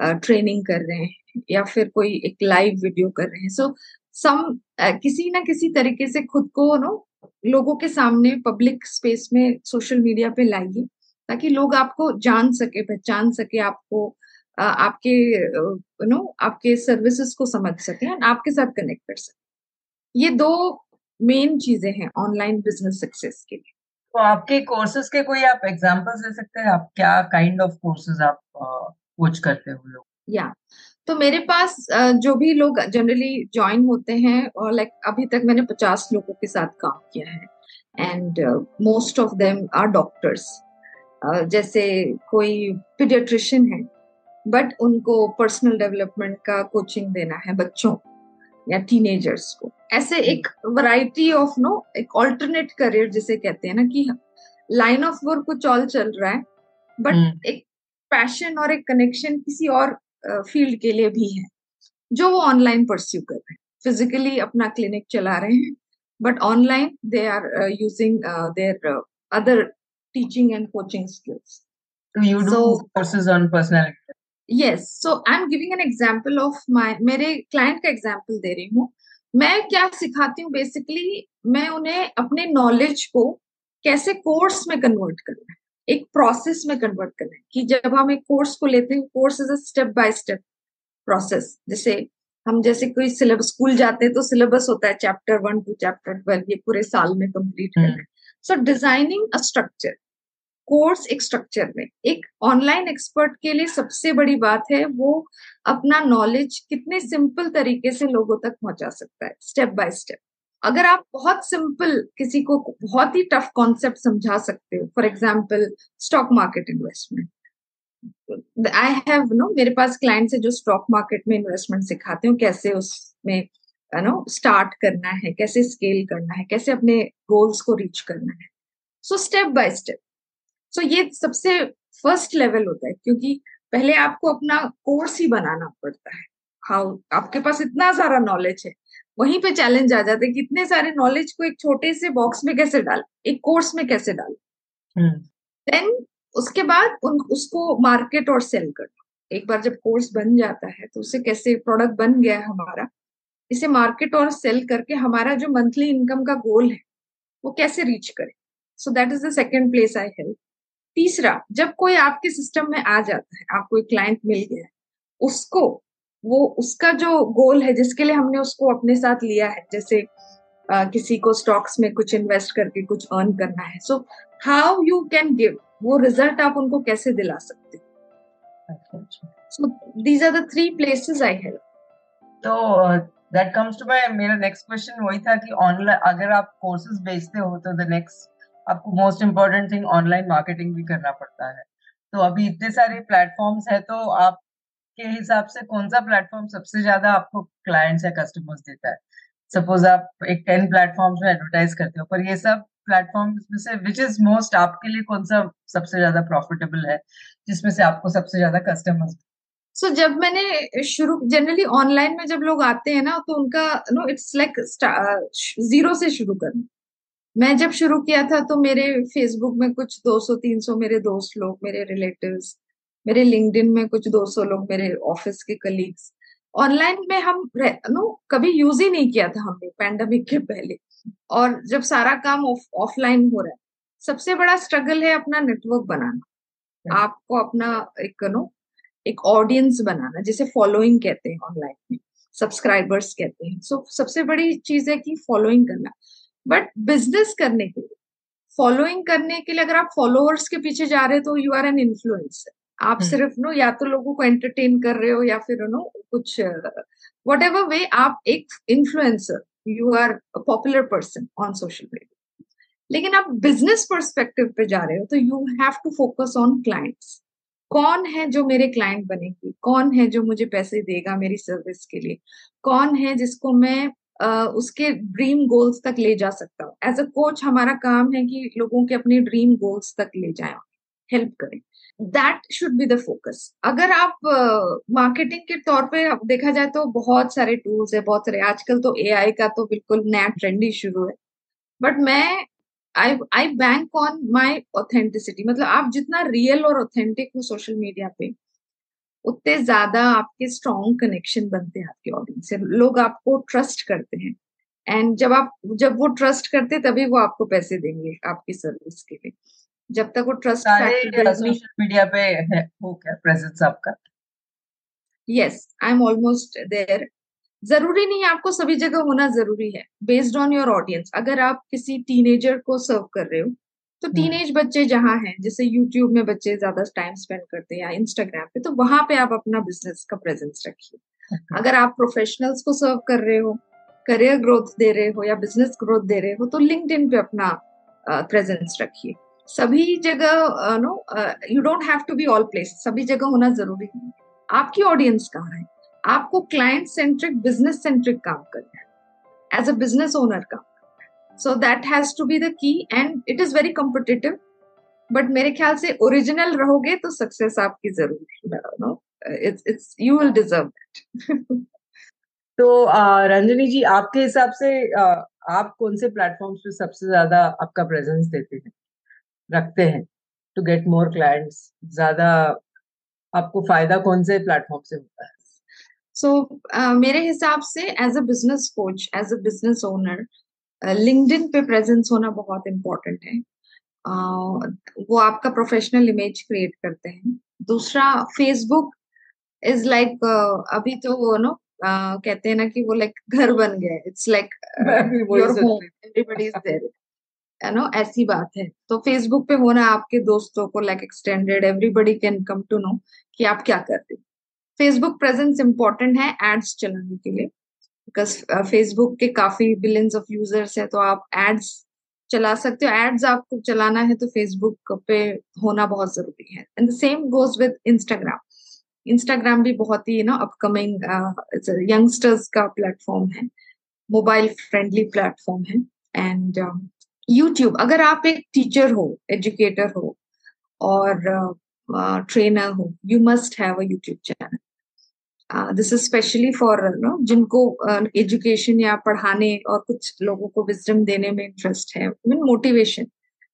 ट्रेनिंग कर रहे हैं या फिर कोई एक लाइव वीडियो कर रहे हैं। सो so, सम किसी ना किसी तरीके से खुद को नो लोगों के सामने पब्लिक स्पेस में सोशल मीडिया पे लाइए। ताकि लोग आपको जान सके पहचान सके आपको आपके यू नो आपके सर्विसेज़ को समझ सके एंड आपके साथ कनेक्ट कर सके। ये दो मेन चीज़ें हैं ऑनलाइन बिज़नेस सक्सेस के लिए। तो आपके कोर्सेज के कोई आप एग्जांपल्स दे सकते हैं? आप क्या काइंड ऑफ़ कोर्सेज आप कोच करते हो लोग? या तो मेरे पास जो भी लोग जनरली ज्वाइन होते हैं और लाइक अभी तक मैंने पचास लोगों के साथ काम किया है। And most of them are doctors जैसे कोई पीडियाट्रिशियन है बट उनको पर्सनल डेवलपमेंट का कोचिंग देना है बच्चों या टीनेजर्स को। ऐसे एक वैरायटी ऑफ़ नो एक ऑल्टरनेट करियर जिसे कहते हैं ना कि लाइन ऑफ़ वर्क कुछ और चल रहा है बट hmm. एक पैशन और एक कनेक्शन किसी और फ़ील्ड के लिए भी है जो वो ऑनलाइन परस्यू कर रहे हैं। फिजिकली अपना क्लिनिक चला रहे हैं but online they are using their other teaching and coaching skills you do so, courses on personality. Yes. So i'm giving an example of my मेरे क्लाइंट का एग्जांपल दे रही हूँ। मैं क्या सिखाती हूँ बेसिकली मैं उन्हें अपने नॉलेज को कैसे कोर्स में कन्वर्ट करना है एक प्रोसेस में कन्वर्ट करना है कि जब हम एक कोर्स को लेते हैं course is a step by step process जैसे हम जैसे कोई सिलेबस स्कूल जाते हैं तो सिलेबस होता है chapter one two chapter twelve ये पूरे साल में कंप्लीट करना। है so designing a structure course एक स्ट्रक्चर में। एक ऑनलाइन एक्सपर्ट के लिए सबसे बड़ी बात है, वो अपना नॉलेज कितने सिंपल तरीके से लोगों तक पहुँचा सकता है स्टेप बाय स्टेप अगर आप बहुत सिंपल किसी को बहुत ही टफ कॉन्सेप्ट समझा सकते हो for example stock market investment I have know मेरे पास क्लाइंट्स है जो स्टॉक मार्केट में इन्वेस्टमेंट सिखाते हो, कैसे उसमें यू नो स्टार्ट करना है, कैसे स्केल करना है, कैसे अपने गोल्स को रीच करना है। So step by step so so, ये सबसे फ़र्स्ट लेवल होता है क्योंकि पहले आपको अपना कोर्स ही बनाना पड़ता है। हाउ आपके पास इतना सारा नॉलेज है। वहीं पे चैलेंज आ जाता है कि इतने सारे नॉलेज को एक छोटे से बॉक्स में कैसे डाल एक कोर्स में कैसे डाल। Then hmm. उसके बाद उन उसको मार्केट और सेल करना। एक बार जब कोर्स बन जाता है तो उसे कैसे प्रोडक्ट बन गया हमारा इसे मार्केट और सेल करके हमारा जो मंथली इनकम का गोल है वो कैसे रीच करे। So that is the second place I help तीसरा जब कोई आपके सिस्टम में आ जाता है आपको एक क्लाइंट मिल गया है उसको वो उसका जो गोल है जिसके लिए हमने उसको अपने साथ लिया है जैसे आ, किसी को स्टॉक्स में कुछ इन्वेस्ट करके कुछ अर्न करना है so how you can give वो रिज़ल्ट आप उनको कैसे दिला सकते so these are the three places I help तो दैट कम्स टू माय मेरा नेक्स्ट क्वेश्चन वही था कि ऑनलाइन अगर आप कोर्सेज बेचते हो तो द नेक्स्ट आपको most important thing online marketing भी करना पड़ता है। तो अभी इतने सारे प्लेटफॉर्म्स है तो आप के हिसाब से कौन सा प्लेटफॉर्म सबसे ज़्यादा आपको क्लाइंट्स या कस्टमर्स देता है? सपोज़ आप एक टेन प्लेटफॉर्म्स में एडवर्टाइज करते हो पर ये सब प्लेटफॉर्म में से विच इज़ मोस्ट आपके लिए कौन सा सबसे ज़्यादा प्रॉफिटेबल है जिसमें से आपको सबसे ज़्यादा कस्टमर्स सो so, जब मैंने शुरू जनरली ऑनलाइन में जब लोग आते हैं ना तो उनका नो इट्स लाइक ज़ीरो से शुरू करना। मैं जब शुरू किया था तो मेरे फेसबुक में कुछ 200-300 मेरे दोस्त लोग मेरे रिलेटिव्स मेरे लिंक्डइन में कुछ 200 लोग मेरे ऑफ़िस के कलीग्स ऑनलाइन में हम नो कभी यूज़ ही नहीं किया था हमने पैंडमिक के पहले। और जब सारा काम ऑफलाइन हो रहा है सबसे बड़ा स्ट्रगल है अपना नेटवर्क बनाना। आपको अपना एक नो एक ऑडियंस बनाना जिसे फॉलोइंग कहते हैं ऑनलाइन में सब्सक्राइबर्स कहते हैं। सो so, सबसे बड़ी चीज़ है कि फॉलोइंग करना। बट बिज़नेस करने के लिए फॉलोइंग करने के लिए अगर आप फॉलोअर्स के पीछे जा रहे हो तो यू आर एन इन्फ्लुएंसर आप हम्म। सिर्फ़ नो या तो लोगों को एंटरटेन कर रहे हो या फिर नो कुछ वट एवर वे आप एक influencer you are popular person on social media लेकिन आप बिज़नेस परस्पेक्टिव पे जा रहे हो तो you have to focus on clients कौन है जो मेरे क्लाइंट बनेगी? कौन है जो मुझे पैसे देगा मेरी सर्विस के लिए? कौन है जिसको मैं उसके ड्रीम गोल्स तक ले जा सकता हूँ। एज अ कोच हमारा काम है कि लोगों के अपने ड्रीम गोल्स तक ले जाए हेल्प करें। That should be the focus अगर आप मार्केटिंग uh, के तौर पे देखा जाए तो बहुत सारे टूल्स है बहुत सारे। आजकल तो एआई का तो बिल्कुल नया ट्रेंड ही शुरू है। बट मैं I I bank on my authenticity मतलब आप जितना रियल और ऑथेंटिक हो सोशल मीडिया पे उतने ज़्यादा आपके स्ट्रॉन्ग कनेक्शन बनते हैं आपके ऑडियंस से। लोग आपको ट्रस्ट करते हैं। एंड जब आप जब वो ट्रस्ट करते तभी वो आपको पैसे देंगे आपकी सर्विस के लिए। जब तक वो ट्रस्ट सोशल मीडिया पे है हो क्या प्रेजेंस आपका। Yes I am almost there ज़रूरी नहीं है आपको सभी जगह होना ज़रूरी है। बेस्ड ऑन योर ऑडियंस अगर आप किसी टीनेजर को सर्व कर रहे हो तो टीनेज हम्म। बच्चे जहाँ हैं जैसे यूट्यूब में बच्चे ज़्यादा टाइम स्पेंड करते हैं या इंस्टाग्राम पे तो वहाँ पे आप अपना बिज़नेस का प्रेजेंस रखिए। अगर आप प्रोफेशनल्स को सर्व कर रहे हो करियर ग्रोथ दे रहे हो या बिज़नेस ग्रोथ दे रहे हो तो लिंक्डइन पे अपना प्रेजेंस रखिए। सभी जगह know you don't have to be all place सभी जगह होना ज़रूरी नहीं आपकी ऑडियंस कहाँ है? आपको क्लाइंट सेंट्रिक बिज़नेस सेंट्रिक काम करना है। एज अ बिज़नेस ओनर का। So that has to be the key and it is very competitive but मेरे ख्याल से ओरिजिनल रहोगे तो सक्सेस आपकी ज़रूर know it's it's you will deserve that तो रंजनी जी आपके हिसाब से आप कौन से प्लेटफॉर्म्स पे सबसे ज़्यादा आपका प्रेजेंस देते हैं? रखते हैं टू गेट मोर क्लाइंट्स ज़्यादा आपको फ़ायदा कौन से प्लेटफॉर्म से होता है? सो so, uh, मेरे हिसाब से as a business coach as a business owner LinkedIn पे प्रेजेंस होना बहुत इम्पोर्टेंट है। Uh, वो आपका प्रोफेशनल इमेज क्रिएट करते हैं। दूसरा फेसबुक इज़ लाइक अभी तो वो नो कहते हैं ना कि वो लाइक घर बन गया it's like your is there no ऐसी बात है। तो फेसबुक पे होना आपके दोस्तों को like extended everybody can come to know कि आप क्या कर रहे हो। फेसबुक प्रेजेंस इंपॉर्टेंट है एड्स चलाने के लिए। बिकॉज़ फेसबुक के काफ़ी बिलियंस ऑफ़ यूज़र्स है तो आप एड्स चला सकते हो। एड्स आपको चलाना है तो फेसबुक पे होना बहुत ज़रूरी है। And the same goes with Instagram Instagram भी बहुत ही ना अपकमिंग यंगस्टर्स का प्लेटफॉर्म है मोबाइल फ्रेंडली प्लेटफॉर्म है। एंड यूट्यूब अगर आप एक टीचर हो एजुकेटर हो और ट्रेनर uh, हो you must have a YouTube channel this is specially for know जिनको एजुकेशन uh, या पढ़ाने और कुछ लोगों को विजडम देने में इंटरेस्ट है मीन मोटिवेशन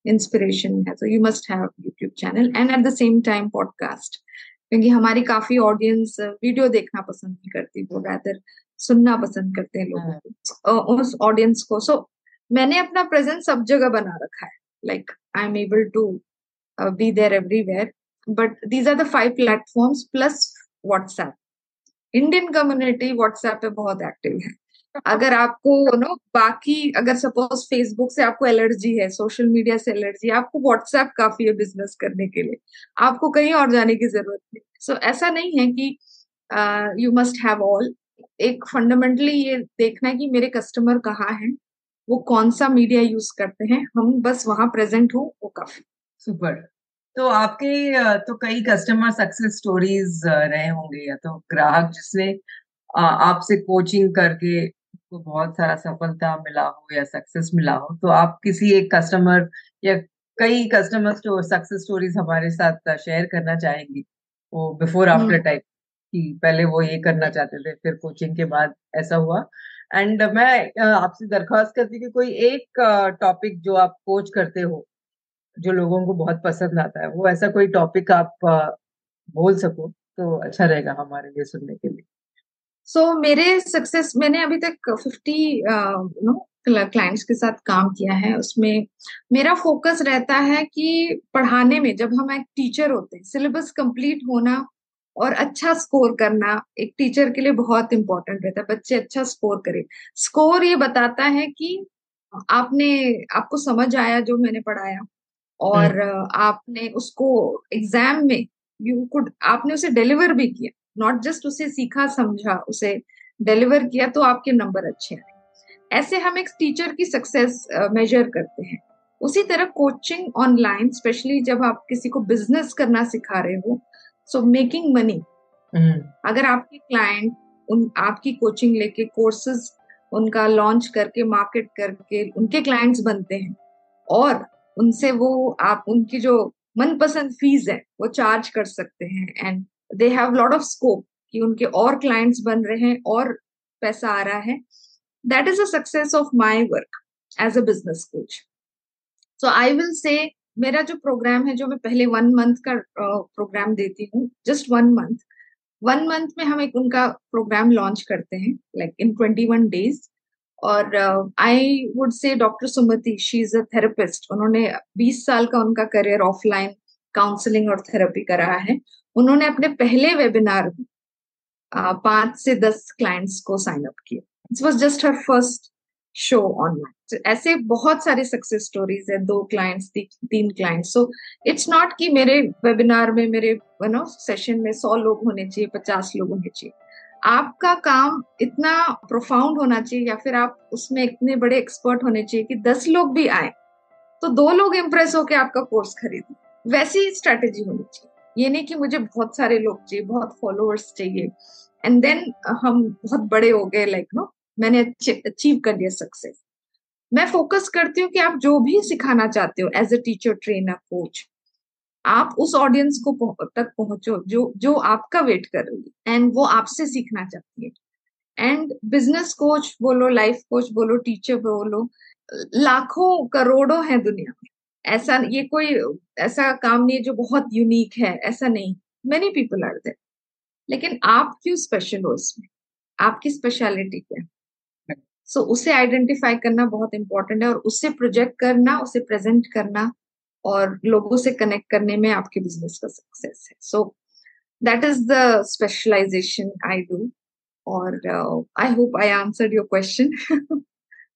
इंस्पिरेशन है तो you must have YouTube channel and at the same time podcast क्योंकि हमारी काफ़ी ऑडियंस वीडियो देखना पसंद नहीं करती वो रैदर सुनना पसंद करते हैं लोगों हाँ। को उस ऑडियंस को सो so, मैंने अपना प्रेजेंस सब जगह बना रखा है like I am able to be there everywhere but these are the five platforms plus WhatsApp Indian community WhatsApp पे बहुत एक्टिव है। अगर आपको नो बाकी अगर सपोज़ फेसबुक से आपको एलर्जी है सोशल मीडिया से एलर्जी है आपको व्हाट्सएप काफ़ी है बिज़नेस करने के लिए। आपको कहीं और जाने की ज़रूरत नहीं। सो so, ऐसा नहीं है कि यू मस्ट हैव ऑल एक फंडामेंटली ये देखना है कि मेरे कस्टमर कहाँ हैं वो कौन सा मीडिया यूज़ करते हैं हम बस वहाँ प्रेजेंट हो वो काफ़ी। सुपर तो आपके तो कई कस्टमर सक्सेस स्टोरीज रहे होंगे या तो ग्राहक जिसने आपसे कोचिंग करके को बहुत सारा सफलता मिला हो या सक्सेस मिला हो तो आप किसी एक कस्टमर या कई कस्टमर स्टोर सक्सेस स्टोरीज हमारे साथ शेयर करना चाहेंगी? वो बिफोर आफ्टर टाइम कि पहले वो ये करना चाहते थे फिर कोचिंग के बाद ऐसा हुआ। एंड मैं आपसे दरख्वास्त करती कि कोई एक टॉपिक जो आप कोच करते हो जो लोगों को बहुत पसंद आता है वो ऐसा कोई टॉपिक आप बोल सको तो अच्छा रहेगा हमारे लिए सुनने के लिए। सो so, मेरे सक्सेस मैंने अभी तक फिफ्टी नो क्लाइंट्स के साथ काम किया है। उसमें मेरा फोकस रहता है कि पढ़ाने में जब हम एक टीचर होते हैं सिलेबस कंप्लीट होना और अच्छा स्कोर करना एक टीचर के लिए बहुत इंपॉर्टेंट रहता है। बच्चे अच्छा स्कोर करें। स्कोर ये बताता है कि आपने आपको समझ आया जो मैंने पढ़ाया। और हम्म। आपने उसको एग्ज़ाम में यू कुड आपने उसे डिलीवर भी किया। नॉट जस्ट उसे सीखा समझा उसे डिलीवर किया तो आपके नंबर अच्छे आए। ऐसे हम एक टीचर की सक्सेस मेजर करते हैं। उसी तरह कोचिंग ऑनलाइन स्पेशली जब आप किसी को बिज़नेस करना सिखा रहे हो सो मेकिंग मनी अगर आपके क्लाइंट उन आपकी कोचिंग लेके कोर्सेज उनका लॉन्च करके मार्केट करके उनके क्लाइंट्स बनते हैं और उनसे वो, आप, उनकी जो मनपसंद फ़ीस है, वो चार्ज कर सकते हैं। And they have lot of scope कि उनके और क्लाइंट्स बन रहे हैं और पैसा आ रहा है। That is a success of my work as a business coach so I will say मेरा जो प्रोग्राम है, जो मैं पहले वन मंथ का प्रोग्राम देती हूँ just one month one month में हम एक उनका प्रोग्राम लॉन्च करते हैं like in twenty one days और I would say doctor Sumati she is a therapist उन्होंने 20 साल का उनका करियर ऑफलाइन काउंसलिंग और थेरेपी करा है। उन्होंने अपने पहले वेबिनार में पाँच से दस क्लाइंट्स को साइन अप किया। It was just her first show online ऐसे बहुत सारे सक्सेस स्टोरीज है, दो क्लाइंट्स तीन क्लाइंट्स सो इट्स नॉट कि मेरे वेबिनार में, मेरे यू नो सेशन में सौ लोग होने चाहिए, पचास लोग होने चाहिए। आपका काम इतना प्रोफाउंड होना चाहिए या फिर आप उसमें इतने बड़े एक्सपर्ट होने चाहिए कि दस लोग भी आए तो दो लोग इम्प्रेस होकर आपका कोर्स खरीदें। वैसी स्ट्रेटेजी होनी चाहिए। ये नहीं कि मुझे बहुत सारे लोग चाहिए, बहुत फॉलोअर्स चाहिए। एंड देन हम बहुत बड़े हो गए लाइक नो मैंने अचीव कर लिया सक्सेस मैं फोकस करती हूँ कि आप जो भी सिखाना चाहते हो as a teacher trainer coach आप उस ऑडियंस को तक पहुंचो जो जो आपका वेट कर रही है एंड वो आपसे सीखना चाहती है। एंड बिज़नेस कोच बोलो लाइफ कोच बोलो टीचर बोलो लाखों करोड़ों है दुनिया में। ऐसा ये कोई ऐसा काम नहीं है जो बहुत यूनिक है ऐसा नहीं। मेनी पीपल आर देर लेकिन आप क्यों स्पेशल हो इसमें? आपकी स्पेशलिटी क्या है? सो so, उसे आइडेंटिफाई करना बहुत इंपॉर्टेंट है और उससे प्रोजेक्ट करना उसे प्रेजेंट करना और लोगों से कनेक्ट करने में आपके बिज़नेस का सक्सेस है। So that is the specialisation I do और I hope I answer your question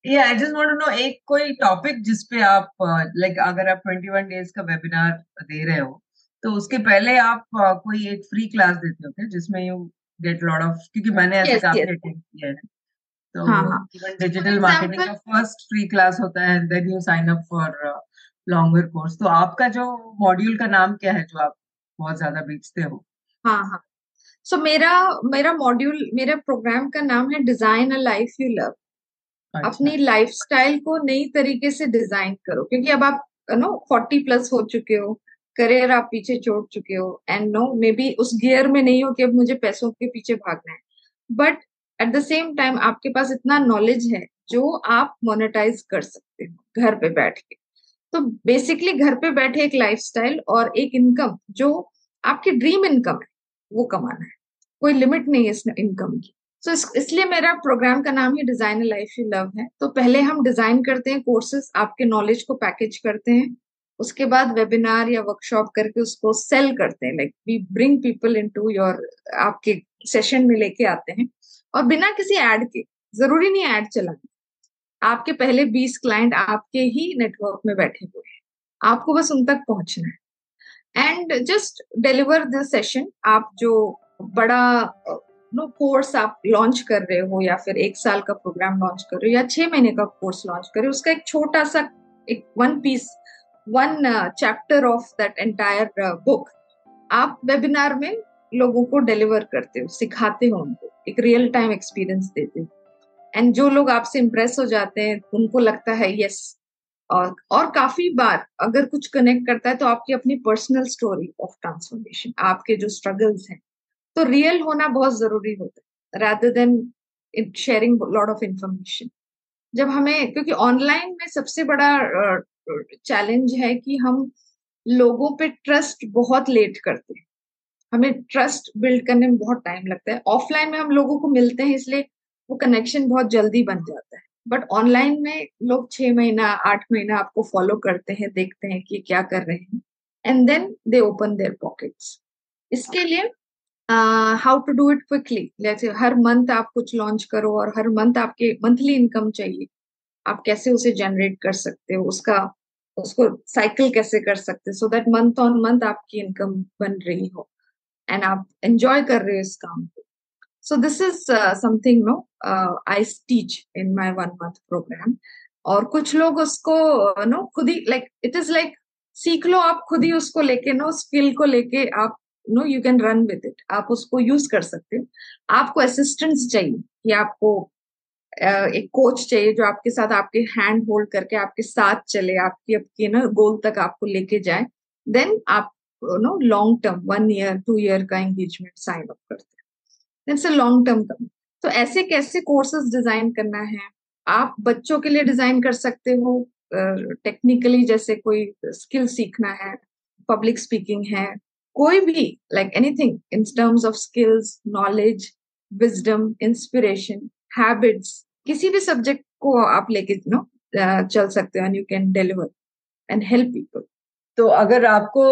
या I just want to know एक कोई टॉपिक जिस पे आप लाइक uh, अगर आप 21 डेज़ का वेबिनार दे रहे हो तो उसके पहले आप uh, कोई एक फ्री क्लास देते हो क्या जिसमें यू गेट लॉट ऑफ़ क्योंकि मैंने ऐसे yes, काफ़ी yes. अटेंड किया है। तो इवन डिजिटल मार्केटिंग का फ़र्स्ट फ्री क्लास होता है then you sign up for longer course तो आपका जो मॉड्यूल का नाम क्या है जो आप बहुत ज़्यादा बेचते हो? हाँ हाँ। सो so, मेरा मेरा मॉड्यूल मेरे प्रोग्राम का नाम है design a life you love. अपनी लाइफस्टाइल को नई तरीके से डिज़ाइन करो क्योंकि अब आप नो फोर्टी प्लस हो चुके हो करियर आप पीछे छोड़ चुके हो एंड नो मे बी उस गियर में नहीं हो कि अब मुझे पैसों के पीछे भागना है। But at the same time आपके पास इतना नॉलेज है जो आप मोनेटाइज कर सकते हो घर पे बैठ के। तो बेसिकली घर पे बैठे एक लाइफस्टाइल और एक इनकम जो आपकी ड्रीम इनकम है वो कमाना है। कोई लिमिट नहीं है इस इनकम की। सो so, इस, इसलिए मेरा प्रोग्राम का नाम ही डिज़ाइन लाइफ यू लव है। तो पहले हम डिज़ाइन करते हैं कोर्सेज आपके नॉलेज को पैकेज करते हैं। उसके बाद वेबिनार या वर्कशॉप करके उसको सेल करते हैं। Like we bring people into your आपके सेशन में लेके आते हैं। और बिना किसी एड के ज़रूरी नहीं एड चलाना। आपके पहले बीस क्लाइंट आपके ही नेटवर्क में बैठे हुए हैं। आपको बस उन तक पहुँचना है। And just deliver the session आप जो बड़ा नो कोर्स आप लॉन्च कर रहे हो या फिर एक साल का प्रोग्राम लॉन्च कर रहे हो या छह महीने का कोर्स लॉन्च कर रहे हो, उसका एक छोटा सा, एक one piece one chapter of that entire book आप वेबिनार में लोगों को डिलीवर करते हो, सिखाते हो उनको, एक रियल टाइम एक्सपीरियंस देते हो। एंड जो लोग आपसे इम्प्रेस हो जाते हैं, उनको लगता है यस और और काफ़ी बार अगर कुछ कनेक्ट करता है तो आपकी अपनी पर्सनल स्टोरी ऑफ़ ट्रांसफॉर्मेशन आपके जो स्ट्रगल्स हैं तो रियल होना बहुत ज़रूरी होता है rather than sharing lot of information जब हमें, क्योंकि ऑनलाइन में सबसे बड़ा चैलेंज है कि हम लोगों पे ट्रस्ट बहुत लेट करते हैं। हमें ट्रस्ट बिल्ड करने में बहुत टाइम लगता है। ऑफलाइन में हम लोगों को मिलते हैं, इसलिए वो कनेक्शन बहुत जल्दी बन जाता है। बट ऑनलाइन में लोग छह महीना, आठ महीना आपको फॉलो करते हैं, देखते हैं कि क्या कर रहे हैं। And then they open their pockets इसके लिए how to do it quickly जैसे हर मंथ आप कुछ लॉन्च करो और हर मंथ आपके मंथली इनकम चाहिए। आप कैसे उसे जनरेट कर सकते हो? उसका, उसको साइकिल कैसे कर सकते हो? So that month on month आपकी इनकम बन रही हो। एंड आप एंजॉय कर रहे हो इस काम को। So this is something know I teach in my one month programme और कुछ लोग उसको नो खुद ही लाइक इट इज़ लाइक सीख लो आप खुद ही उसको लेके नो स्किल को लेके आप know you can run with it आप उसको यूज़ कर सकते हो। आपको असिस्टेंस चाहिए कि आपको एक कोच चाहिए जो आपके साथ आपके हैंड होल्ड करके आपके साथ चले, आपकी, आपके ना गोल तक आपको लेके जाए। देन आप know long term one year two year का एंगेजमेंट साइन अप करते हैं। लॉन्ग टर्म तो ऐसे कैसे कोर्सेज डिज़ाइन करना है? आप बच्चों के लिए डिज़ाइन कर सकते हो टेक्निकली जैसे कोई स्किल सीखना है, पब्लिक स्पीकिंग है, कोई भी like anything in terms of skills knowledge wisdom inspiration habits किसी भी सब्जेक्ट को आप लेके नो चल सकते हो and you can deliver and help people तो अगर आपको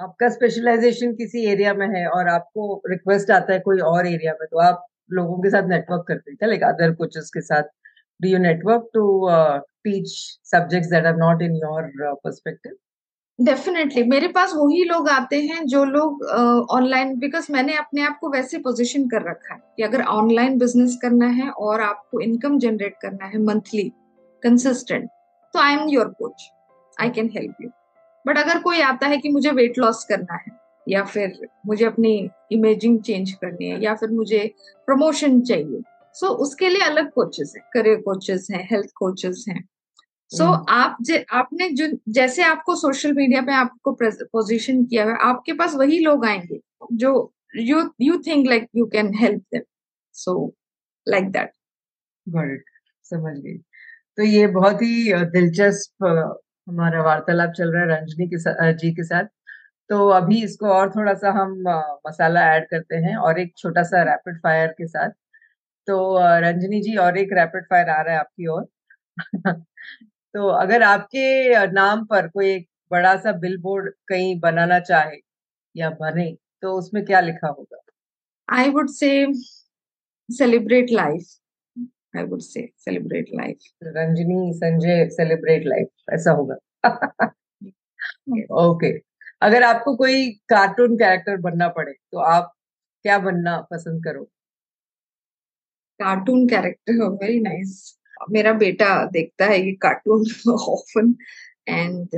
आपका स्पेशलाइजेशन किसी एरिया में है और आपको रिक्वेस्ट आता है कोई और एरिया में तो आप लोगों के साथ नेटवर्क करते हैं। लाइक अदर कोचेस के साथ you network to uh, teach subjects that are not in your uh, definitely मेरे पास वही लोग आते हैं जो लोग ऑनलाइन uh, बिकॉज़ मैंने अपने आप को वैसे पोजीशन कर रखा है कि अगर ऑनलाइन बिज़नेस करना है और आपको इनकम जनरेट करना है मंथली कंसिस्टेंट तो I am your coach I can help you but अगर कोई आता है कि मुझे वेट लॉस करना है या फिर मुझे अपनी इमेजिंग चेंज करनी है या फिर मुझे प्रमोशन चाहिए सो so, उसके लिए अलग कोचेस हैं करियर कोचेस हैं हेल्थ कोचेस हैं। सो so, हम्म। आप जे, आपने जो जैसे आपको सोशल मीडिया पे आपको पोजीशन किया हुआ आपके पास वही लोग आएँगे जो you you think like you can help them so like that समझ गई। तो ये बहुत ही दिलचस्प हमारा वार्तालाप चल रहा है रंजनी के साथ जी के साथ। तो अभी इसको और थोड़ा सा हम मसाला ऐड करते हैं और एक छोटा सा रैपिड फायर के साथ। तो रंजनी जी और एक रैपिड फायर आ रहा है आपकी ओर। तो अगर आपके नाम पर कोई एक बड़ा सा बिल बोर्ड कहीं बनाना चाहे या बने तो उसमें क्या लिखा होगा? I would say celebrate life I would say celebrate life Ranjani Sanjay celebrate life ऐसा होगा। Okay. अगर आपको कोई कार्टून कैरेक्टर बनना पड़े तो आप क्या बनना पसंद करो? कार्टून कैरेक्टर वेरी नाइस मेरा बेटा देखता है ये cartoon often and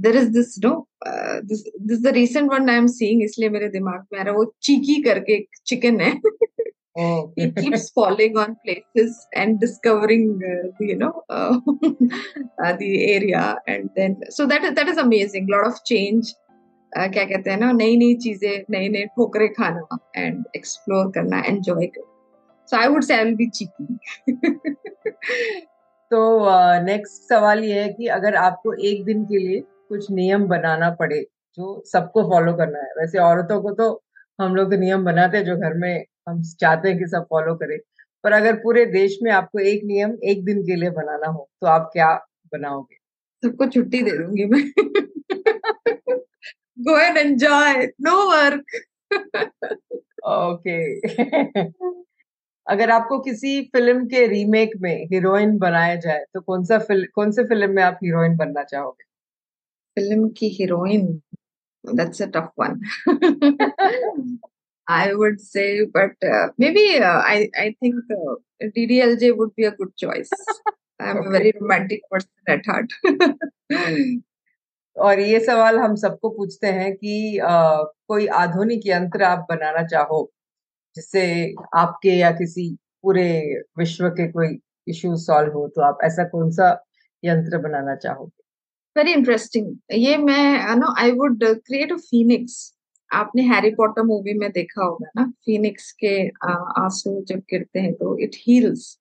there is this know this this the recent one I am seeing इसलिए मेरे दिमाग में आ रहा है वो चीकी करके एक चिकन है। Oh. he keeps falling on places and discovering uh, the, you know uh, uh, the area and then so that is that is amazing lot of change uh, क्या कहते हैं ना नई नई चीज़ें नए नए ठोकरे खाना एंड एक्सप्लोर करना एंजॉय करना so I would say I will be cheeky तो नेक्स्ट uh, सवाल ये है कि अगर आपको एक दिन के लिए कुछ नियम बनाना पड़े जो सबको फॉलो करना है वैसे औरतों को तो हम लोग तो नियम बनाते हैं जो घर में हम चाहते हैं कि सब फॉलो करें। पर अगर पूरे देश में आपको एक नियम एक दिन के लिए बनाना हो तो आप क्या बनाओगे? सबको छुट्टी दे दूँगी मैं। Go and enjoy no work okay अगर आपको किसी फ़िल्म के रीमेक में हीरोइन बनाया जाए तो कौन सा फ़िल्म कौन से फ़िल्म में आप हीरोइन बनना चाहोगे? फ़िल्म की heroine that's a tough one I would say, but uh, maybe uh, I I think uh, DDLJ would be a good choice. I'm okay. a very romantic person at heart. और ये सवाल हम सबको पूछते हैं कि आ, कोई आधुनिक यंत्र आप बनाना चाहो जिससे आपके या किसी पूरे विश्व के कोई इश्यू सॉल्व हो तो आप ऐसा कौन सा यंत्र बनाना चाहोगे वेरी इंटरेस्टिंग ये मैं know I would create a phoenix आपने हैरी पॉटर मूवी में देखा होगा ना? फिनिक्स के आँसू जब गिरते हैं तो it heals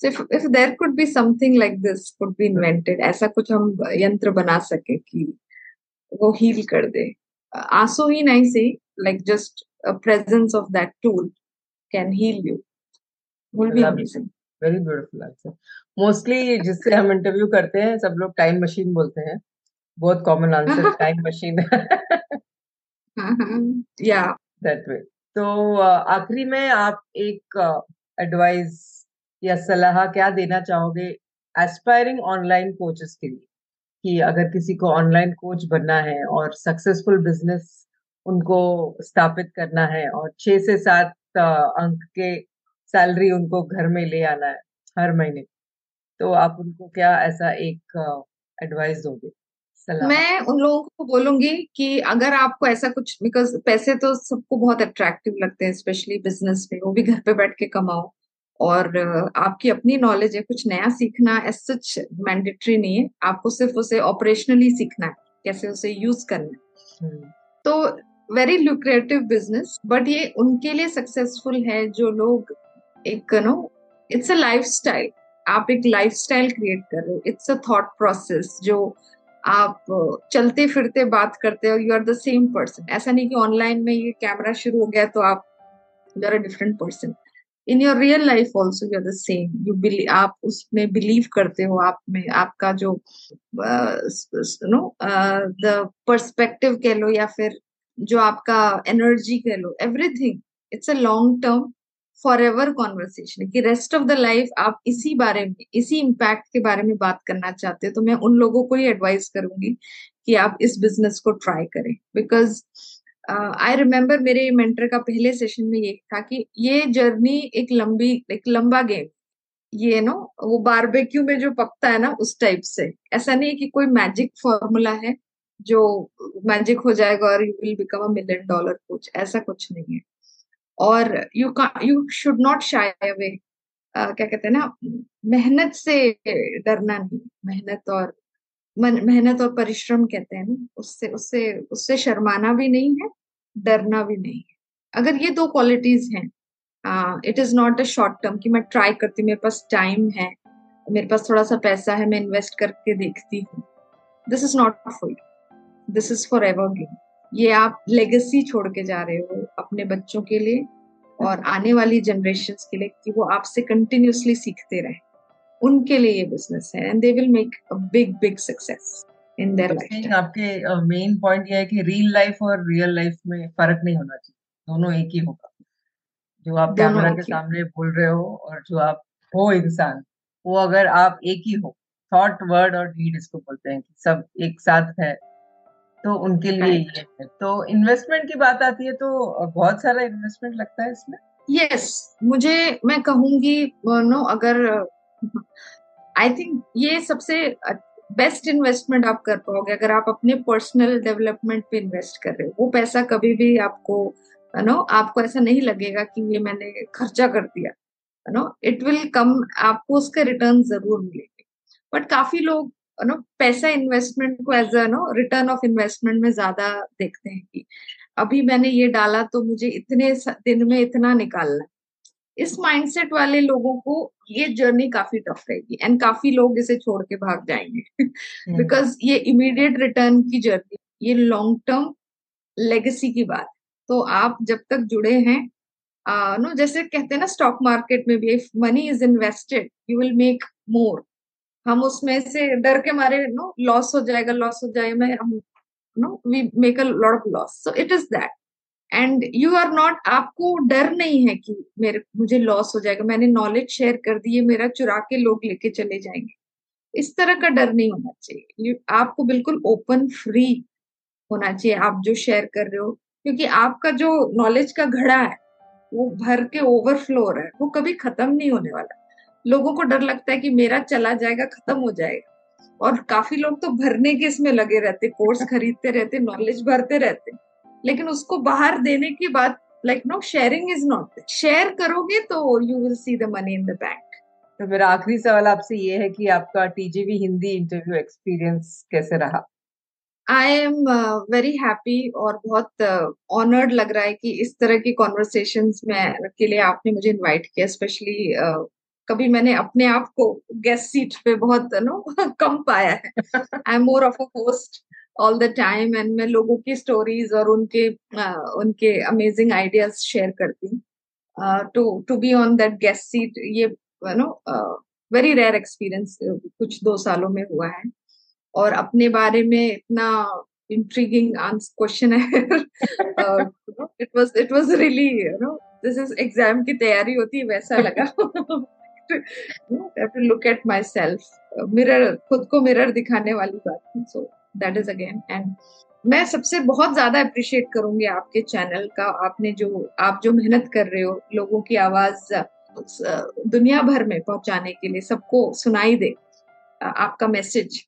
if if there could be something like this could be invented ऐसा कुछ हम यंत्र बना सके कि वो हील कर दे। आँसू ही नहीं say like just presence of that tool can heal you will be amazing very beautiful answer mostly जिससे हम इंटरव्यू करते हैं सब लोग टाइम मशीन बोलते हैं। बहुत कॉमन आंसर टाइम मशीन या दैट वे तो आखिरी में आप एक एडवाइस या सलाह क्या देना चाहोगे एस्पायरिंग ऑनलाइन कोचेस के लिए? कि अगर किसी को ऑनलाइन कोच बनना है और सक्सेसफुल बिज़नेस उनको स्थापित करना है और छह से सात अंक के सैलरी उनको घर में ले आना है हर महीने तो आप उनको क्या ऐसा एक एडवाइस दोगे? मैं उन लोगों को बोलूँगी कि अगर आपको ऐसा कुछ बिकॉज़ पैसे तो सबको बहुत अट्रैक्टिव लगते हैं स्पेशली बिज़नेस में वो भी घर पे बैठ के कमाओ। और आपकी अपनी नॉलेज है कुछ नया सीखना एज सच मैंडेटरी नहीं है। आपको सिर्फ़ उसे ऑपरेशनली सीखना है कैसे उसे यूज़ करना है। हम्म। तो वेरी लुक्रेटिव बिज़नेस बट ये उनके लिए सक्सेसफुल है जो लोग एक नो इट्स अ लाइफ आप एक लाइफ क्रिएट कर रहे हो। इट्स अ थॉट प्रोसेस जो आप चलते फिरते बात करते हो you are the same person ऐसा नहीं कि ऑनलाइन में ये कैमरा शुरू हो गया तो आप you are a different person in your real life also you are the same you believe आप उसमें बिलीव करते हो, आप में, आपका जो नो द पर्सपेक्टिव कह लो या फिर जो आपका एनर्जी कह लो everything it's a long term forever conversation कि रेस्ट ऑफ़ द लाइफ आप इसी बारे में, इसी इम्पैक्ट के बारे में बात करना चाहते हो तो मैं उन लोगों को ही एडवाइस करूँगी कि आप इस बिज़नेस को ट्राई करें। बिकॉज़ आई रिमेम्बर मेरे मेंटर का पहले सेशन में ये था कि ये जर्नी एक लंबी, एक लंबा गेम ये नो वो बारबेक्यू में जो पकता है ना, उस टाइप से। ऐसा नहीं कि कोई मैजिक फॉर्मूला है जो मैजिक हो जाएगा और you will become a million dollar कुछ ऐसा कुछ नहीं है। और यू का you should not shy away क्या कहते हैं ना, मेहनत से डरना नहीं, मेहनत और मेहनत और परिश्रम कहते हैं ना, उससे उससे उससे शर्माना भी नहीं है, डरना भी नहीं है। अगर ये दो क्वालिटीज हैं it is not a short term कि मैं ट्राई करती हूँ, मेरे पास टाइम है, मेरे पास थोड़ा सा पैसा है, मैं इन्वेस्ट करके देखती हूँ। This is not for you this is forever game ये आप लेगेसी छोड़ के जा रहे हो अपने बच्चों के लिए और आने वाली जनरेशन के लिए कि वो आपसे कंटिन्यूसली सीखते रहे। उनके लिए ये बिज़नेस है and they will make a big big success in their life आपके मेन पॉइंट ये है कि रियल लाइफ और रियल लाइफ में फ़र्क नहीं होना चाहिए। दोनों एक ही होगा। जो आप कैमरा के सामने बोल रहे हो और जो आप हो इंसान वो अगर आप एक ही हो थॉट वर्ड और डीड इसको बोलते हैं कि सब एक साथ है तो उनके लिए तो इन्वेस्टमेंट की बात आती है तो बहुत सारा इन्वेस्टमेंट लगता है इसमें? यस yes, मुझे मैं कहूँगी नो अगर आई थिंक ये सबसे बेस्ट इन्वेस्टमेंट आप कर पाओगे अगर आप अपने पर्सनल डेवलपमेंट पे इन्वेस्ट कर रहे हो। वो पैसा कभी भी आपको नो आपको ऐसा नहीं लगेगा कि ये मैंने खर्चा कर दिया नो इट विल कम आपको उसके रिटर्न ज़रूर मिलेंगे। बट काफ़ी लोग नो पैसा इन्वेस्टमेंट को as a know return of investment में ज़्यादा देखते हैं कि अभी मैंने ये डाला तो मुझे इतने दिन में इतना निकालना इस माइंडसेट वाले लोगों को ये जर्नी काफ़ी टफ रहेगी एंड काफ़ी लोग इसे छोड़ के भाग जाएँगे। Because hmm. ये इमीडिएट रिटर्न की जर्नी ये लॉन्ग टर्म लेगेसी की बात तो आप जब तक जुड़े हैं नो जैसे कहते हैं ना स्टॉक मार्केट में भी if money is invested you will make more हम उसमें से डर के मारे नो लॉस हो जाएगा लॉस हो जाएगा हम know we make a lot of loss so it is that and you are not आपको डर नहीं है कि मेरे, मुझे लॉस हो जाएगा। मैंने नॉलेज शेयर कर दी है मेरा चुरा के लोग लेके चले जाएँगे। इस तरह का डर नहीं होना चाहिए। आपको बिल्कुल ओपन फ्री होना चाहिए, आप जो शेयर कर रहे हो। क्योंकि आपका जो नॉलेज का घड़ा है, वो भर के ओवरफ्लो हो रहा है। वो कभी खत्म नहीं होने वाला। लोगों को डर लगता है कि मेरा चला जाएगा खत्म हो जाएगा। और काफ़ी लोग तो भरने के इसमें लगे रहते कोर्स खरीदते रहते नॉलेज भरते रहते। लेकिन उसको बाहर देने की बात like no sharing is not share करोगे तो you will see the money in the bank तो मेरा आखिरी सवाल आपसे ये है कि आपका टीजीवी हिंदी इंटरव्यू एक्सपीरियंस कैसे रहा? आई एम वेरी हैप्पी और बहुत ऑनर्ड uh, लग रहा है कि इस तरह की कॉन्वर्सेशन में के लिए आपने मुझे इनवाइट किया स्पेशली कभी मैंने अपने आप को गेस्ट सीट पे बहुत नो कम पाया है। I am more of a host all the time and मैं लोगों की स्टोरीज और उनके uh, उनके अमेजिंग आइडियाज़ शेयर करती हूँ। To to be on that guest seat ये नो वेरी रेयर एक्सपीरियंस कुछ दो सालों में हुआ है। और अपने बारे में इतना इंट्रीगिंग क्वेश्चन है। It was it was really you know this is exam की तैयारी लगा to look at myself mirror खुद को मिरर दिखाने वाली बात so that is again and मैं सबसे बहुत ज़्यादा अप्रिशिएट करूँगी आपके चैनल का आपने जो आप जो मेहनत कर रहे हो लोगों की आवाज़ दुनिया भर में पहुँचाने के लिए सबको सुनाई दे आपका मैसेज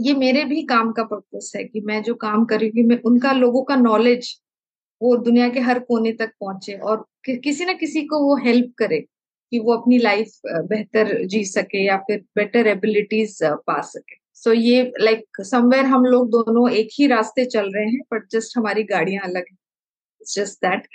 ये मेरे भी काम का पर्पस है कि मैं जो काम कर रही हूँ मैं उनका लोगों का नॉलेज वो दुनिया के हर कोने तक पहुँचे और कि, किसी ना किसी को वो हेल्प करे। कि वो अपनी लाइफ बेहतर जी सके या फिर बेटर एबिलिटीज पा सके। सो so ये लाइक like, समवेयर हम लोग दोनों एक ही रास्ते चल रहे हैं बट जस्ट हमारी गाड़ियाँ अलग हैं। जस्ट दैट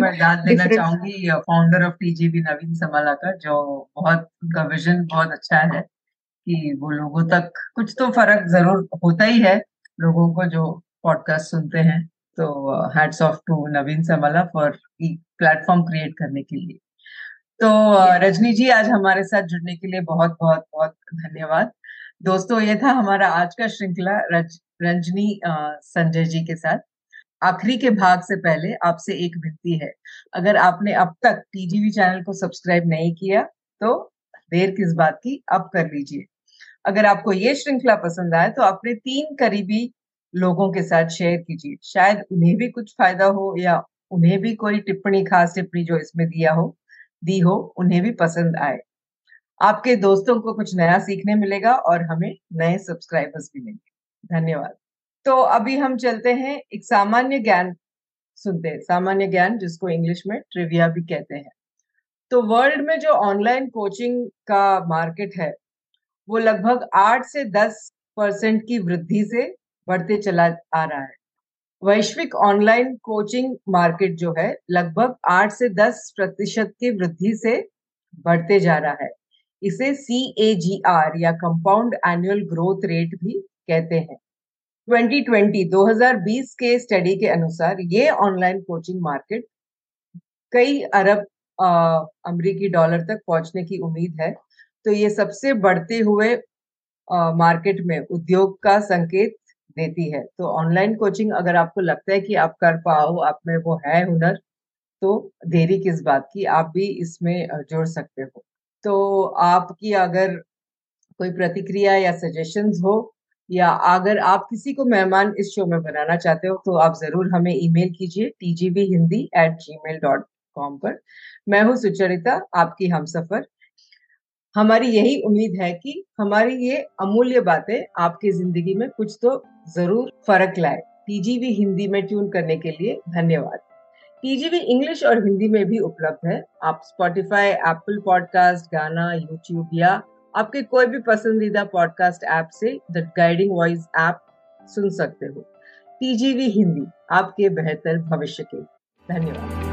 मैं दाद देना चाहूँगी founder of TGB Naveen Samala का जो बहुत उनका विजन बहुत अच्छा है कि वो लोगों तक कुछ तो फ़र्क ज़रूर होता ही है लोगों को जो पॉडकास्ट सुनते हैं। तो hats off to Naveen Samla for platform create करने के लिए। तो रजनी जी आज हमारे साथ जुड़ने के लिए बहुत बहुत बहुत धन्यवाद। दोस्तों ये था हमारा आज का श्रृंखला रज, रंजनी संजय जी के साथ। आखिरी के भाग से पहले आपसे एक विनती है। अगर आपने अब तक टीजीवी चैनल को सब्सक्राइब नहीं किया तो देर किस बात की? अब कर लीजिए। अगर आपको ये श्रृंखला पसंद आए तो अपने तीन करीबी लोगों के साथ शेयर कीजिए। शायद उन्हें भी कुछ फ़ायदा हो या उन्हें भी कोई टिप्पणी खास टिप्पणी जो इसमें दिया हो। दी हो, उन्हें भी पसंद आए। आपके दोस्तों को कुछ नया सीखने मिलेगा और हमें नए सब्सक्राइबर्स भी मिलेंगे। धन्यवाद। तो अभी हम चलते हैं, एक सामान्य ज्ञान सुनते हैं, सामान्य ज्ञान जिसको इंग्लिश में ट्रिविया भी कहते हैं। तो वर्ल्ड में जो ऑनलाइन कोचिंग का मार्केट है, वो लगभग आठ से दस परसेंट की वृद्धि से बढ़ते चला आ रहा है। वैश्विक ऑनलाइन कोचिंग मार्केट जो है लगभग आठ से दस प्रतिशत की वृद्धि से बढ़ते जा रहा है। इसे सी ए जी आर या कंपाउंड एनुअल ग्रोथ रेट भी कहते हैं। 2020 2020 के स्टडी के अनुसार ये ऑनलाइन कोचिंग मार्केट कई अरब अमरीकी डॉलर तक पहुँचने की उम्मीद है। तो ये सबसे बढ़ते हुए आ, मार्केट में उद्योग का संकेत देती है। तो ऑनलाइन कोचिंग अगर आपको लगता है कि आप कर पाओ, आप में वो है हुनर तो देरी किस बात की? आप भी इसमें जुड़ सकते हो। तो आपकी अगर कोई प्रतिक्रिया या सजेशंस हो, या अगर आप किसी को मेहमान इस शो में बनाना चाहते हो तो आप ज़रूर हमें ईमेल कीजिए TGV Hindi at Gmail dot com पर। मैं हूँ सुचरिता, आपकी हम सफ़र हमारी यही उम्मीद है कि हमारी ये अमूल्य बातें आपकी ज़िंदगी में कुछ तो ज़रूर फ़र्क लाए। टीजीवी हिंदी में ट्यून करने के लिए धन्यवाद। टीजीवी इंग्लिश और हिंदी में भी उपलब्ध है। आप Spotify Apple podcast Gaana YouTube या आपके कोई भी पसंदीदा पॉडकास्ट ऐप से द गाइडिंग वॉइस ऐप सुन सकते हो। टीजीवी हिंदी, आपके बेहतर भविष्य के धन्यवाद।